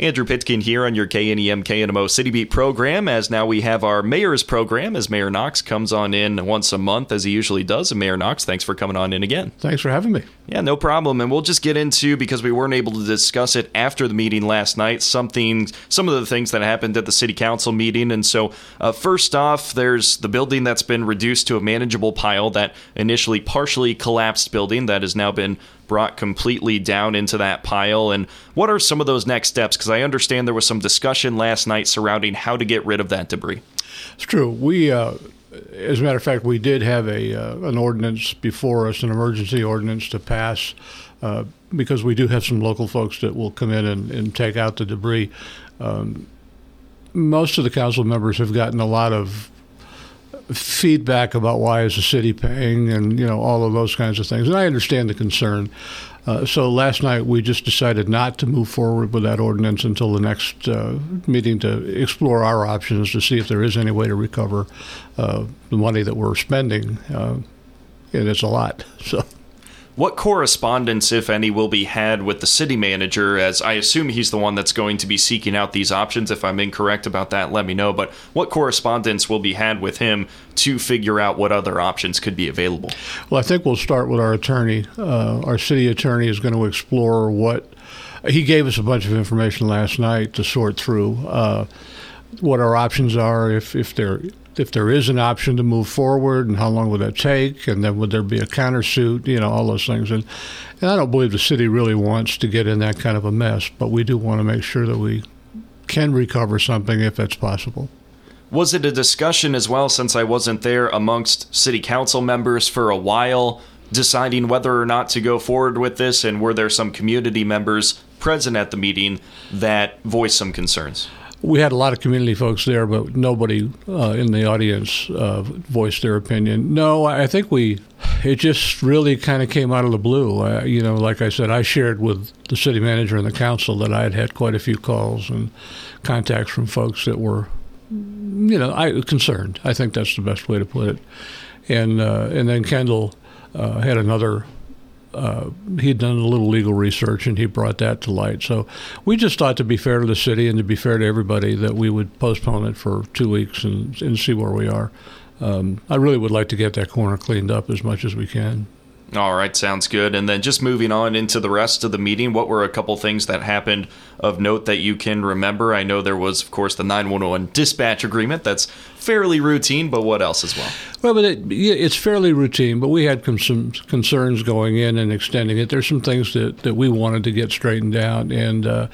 Andrew Pitkin here on your KNEM KNMO City Beat program. As now we have our mayor's program, as Mayor Knox comes on in once a month, as he usually does. And Mayor Knox, thanks for coming on in again. Thanks for having me. Yeah, no problem. And we'll just get into because we weren't able to discuss it after the meeting last night. Something, some of the things that happened at the city council meeting. And so, uh, first off, there's the building that's been reduced to a manageable pile. That initially partially collapsed building that has now been brought completely down into that pile? And what are some of those next steps? Because I understand there was some discussion last night surrounding how to get rid of that debris. It's true. We, uh, as a matter of fact, we did have a uh, an ordinance before us, an emergency ordinance to pass. Uh, because we do have some local folks that will come in and, and take out the debris. Um, most of the council members have gotten a lot of feedback about why is the city paying and you know all of those kinds of things. And i understand the concern. Uh, so last night we just decided not to move forward with that ordinance until the next uh, meeting to explore our options to see if there is any way to recover uh, the money that we're spending uh, and it's a lot. So what correspondence, if any, will be had with the city manager? As I assume he's the one that's going to be seeking out these options. If I'm incorrect about that, let me know. But what correspondence will be had with him to figure out what other options could be available? Well, I think we'll start with our attorney. Uh, our city attorney is going to explore what he gave us a bunch of information last night to sort through. Uh, what our options are if, if there if there is an option to move forward and how long would that take and then would there be a countersuit you know all those things. And, and I don't believe the city really wants to get in that kind of a mess but we do want to make sure that we can recover something if that's possible. Was it a discussion as well since I wasn't there amongst city council members for a while deciding whether or not to go forward with this? And were there some community members present at the meeting that voiced some concerns we had a lot of community folks there, but nobody uh, in the audience uh, voiced their opinion. No, I think we, it just really kind of came out of the blue. Uh, you know, like I said, I shared with the city manager and the council that I had had quite a few calls and contacts from folks that were, you know, I concerned. I think that's the best way to put it. And uh, and then Kendall uh, had another uh, he'd done a little legal research and he brought that to light. So we just thought to be fair to the city and to be fair to everybody that we would postpone it for two weeks and, and see where we are. Um, I really would like to get that corner cleaned up as much as we can. All right, sounds good. And then just moving on into the rest of the meeting, what were a couple things that happened of note that you can remember? I know there was, of course, the 911 dispatch agreement. That's fairly routine, but what else as well? Well, but it, it's fairly routine, but we had some concerns going in and extending it. There's some things that, that we wanted to get straightened out. And, uh,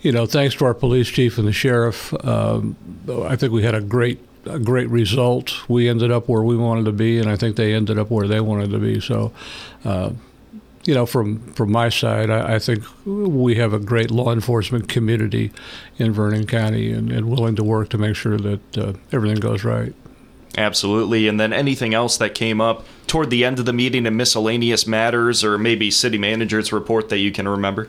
you know, thanks to our police chief and the sheriff, um, I think we had a great a great result. We ended up where we wanted to be, and I think they ended up where they wanted to be. So, uh, you know, from from my side, I, I, think we have a great law enforcement community in Vernon County, and, and willing to work to make sure that uh, everything goes right. Absolutely. And then anything else that came up toward the end of the meeting in miscellaneous matters, or maybe city manager's report that you can remember?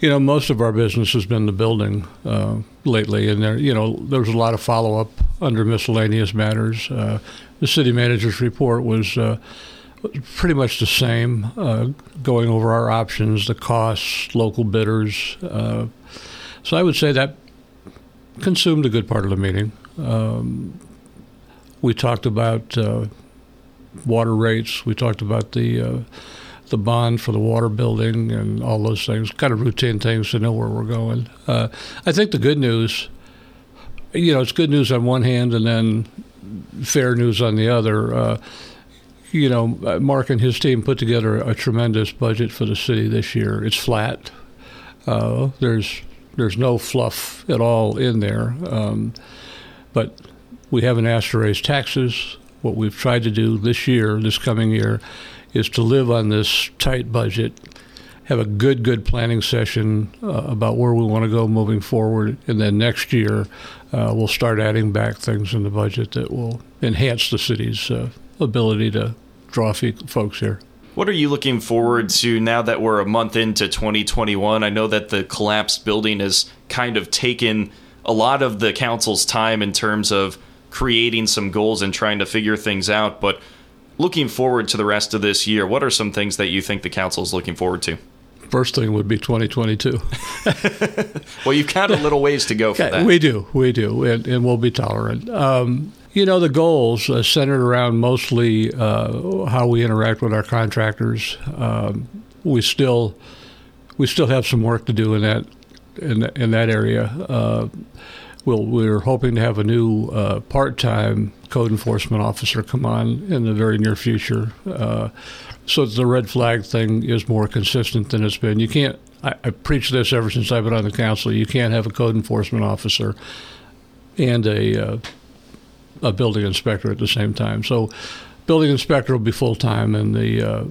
You know, most of our business has been the building uh, lately, and there, you know, there was a lot of follow up under miscellaneous matters. Uh, the city manager's report was uh, pretty much the same, uh, going over our options, the costs, local bidders. Uh, so I would say that consumed a good part of the meeting. Um, we talked about uh, water rates. We talked about the the bond for the water building and all those things, kind of routine things to know where we're going. Uh, I think the good news, you know, it's good news on one hand and then fair news on the other. Uh, you know, uh, Mark and his team put together a tremendous budget for the city this year. It's flat. Uh, there's there's no fluff at all in there, um, but we haven't asked to raise taxes. What we've tried to do this year, this coming year, is to live on this tight budget, have a good, good planning session uh, about where we want to go moving forward, and then next year uh, we'll start adding back things in the budget that will enhance the city's uh, ability to draw folks here. What are you looking forward to now that we're a month into 2021? I know that the collapsed building has kind of taken a lot of the council's time in terms of creating some goals and trying to figure things out, but looking forward to the rest of this year, what are some things that you think the council is looking forward to? first thing would be 2022. well, you've got a little ways to go for that. We do, we do, and, and we'll be tolerant. Um, you know, the goals uh, centered around mostly uh, how we interact with our contractors. Um, we still we still have some work to do in that in, in that area. Uh, we'll, we're hoping to have a new uh, part-time code enforcement officer come on in the very near future, uh, so the red flag thing is more consistent than it's been. You can't. I, I preach this ever since I've been on the council. You can't have a code enforcement officer and a uh, a building inspector at the same time. So, building inspector will be full time, and the uh,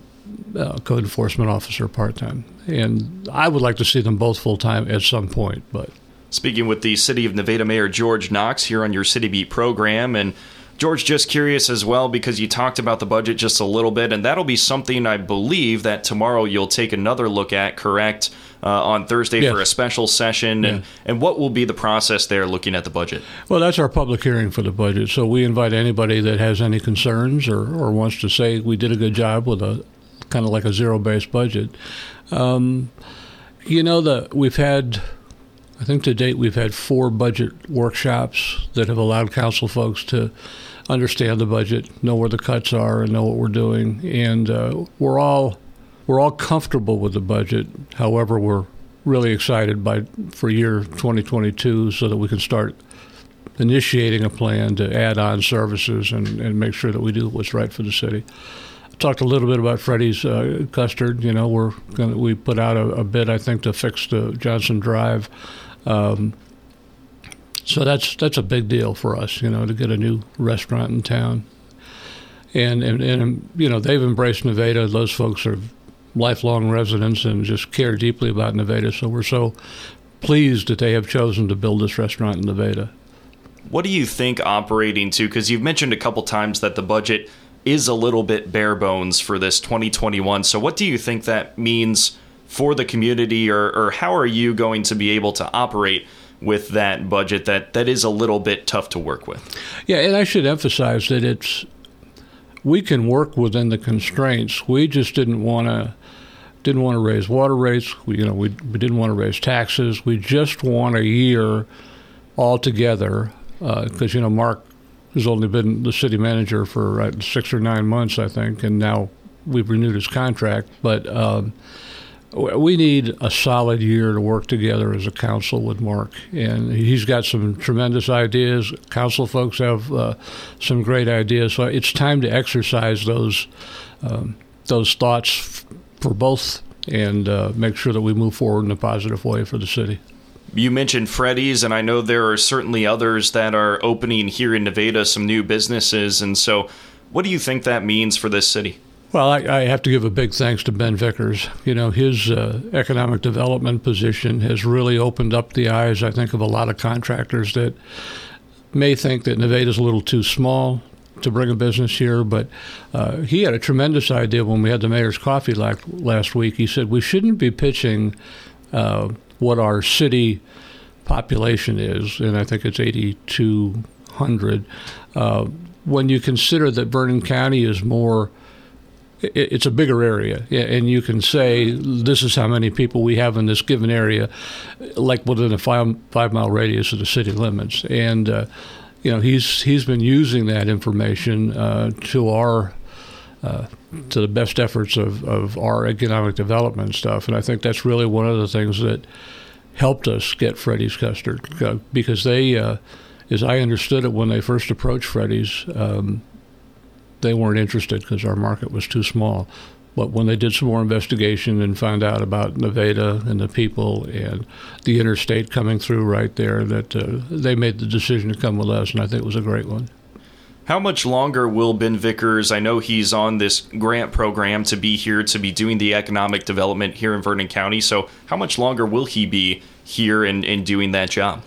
uh, code enforcement officer part time. And I would like to see them both full time at some point. But speaking with the City of Nevada Mayor George Knox here on your City Beat program, and George, just curious as well because you talked about the budget just a little bit, and that'll be something I believe that tomorrow you'll take another look at. Correct? uh, on Thursday yes. for a special session. Yeah. And, and what will be the process there looking at the budget? Well, that's our public hearing for the budget. So we invite anybody that has any concerns or, or wants to say we did a good job with a kind of like a zero based budget. Um, you know, the, we've had. I think to date we've had four budget workshops that have allowed council folks to understand the budget, know where the cuts are, and know what we're doing. And uh, we're all we're all comfortable with the budget. However, we're really excited by for year 2022 so that we can start initiating a plan to add on services and, and make sure that we do what's right for the city. I talked a little bit about Freddy's uh, custard. You know, we're gonna, we put out a, a, bid I think to fix the Johnson Drive. Um, so that's that's a big deal for us, you know, to get a new restaurant in town. And and, and you know they've embraced Nevada. Those folks are lifelong residents and just care deeply about Nevada. So we're so pleased that they have chosen to build this restaurant in Nevada. What do you think operating to? Because you've mentioned a couple times that the budget is a little bit bare bones for this 2021. So what do you think that means for the community, or, or how are you going to be able to operate? with that budget that that is a little bit tough to work with. Yeah, and I should emphasize that it's we can work within the constraints. We just didn't want to didn't want to raise water rates. We, you know, we, we didn't want to raise taxes. We just want a year altogether because uh, you know Mark has only been the city manager for uh, six or nine months, I think, and now we've renewed his contract. But um, we need a solid year to work together as a council with Mark, and he's got some tremendous ideas. Council folks have uh, some great ideas, so it's time to exercise those um, those thoughts for both and uh, make sure that we move forward in a positive way for the city. You mentioned Freddy's, and I know there are certainly others that are opening here in Nevada, some new businesses. And so, what do you think that means for this city? Well, I, I have to give a big thanks to Ben Vickers. You know, his uh, economic development position has really opened up the eyes, I think, of a lot of contractors that may think that Nevada's a little too small, to bring a business here, but uh, he had a tremendous idea when we had the mayor's coffee last week. He said we shouldn't be pitching uh, what our city population is, and I think it's 8,200. Uh, when you consider that Vernon County is more it's a bigger area, and you can say this is how many people we have in this given area, like within a five five mile radius of the city limits. And uh, you know, he's he's been using that information uh, to our uh, to the best efforts of, of our economic development stuff, and I think that's really one of the things that helped us get Freddy's Custard uh, because they, uh, as I understood it when they first approached Freddy's, um, they weren't interested because our market was too small. But when they did some more investigation and found out about Nevada and the people and the interstate coming through right there, that uh, they made the decision to come with us, and I think it was a great one. How much longer will Ben Vickers? I know he's on this grant program to be here to be doing the economic development here in Vernon County. So, how much longer will he be here and, and doing that job?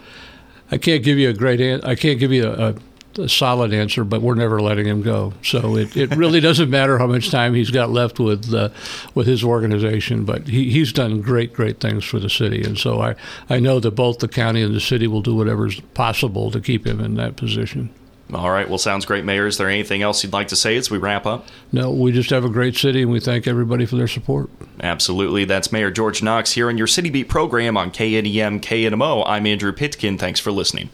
I can't give you a great. I can't give you a, a a solid answer, but we're never letting him go. So it, it really doesn't matter how much time he's got left with uh, with his organization, but he, he's done great, great things for the city. And so I, I know that both the county and the city will do whatever's possible to keep him in that position. All right. Well, sounds great, Mayor. Is there anything else you'd like to say as we wrap up? No, we just have a great city, and we thank everybody for their support. Absolutely. That's Mayor George Knox here on your City Beat program on KNEM KNMO. I'm Andrew Pitkin. Thanks for listening.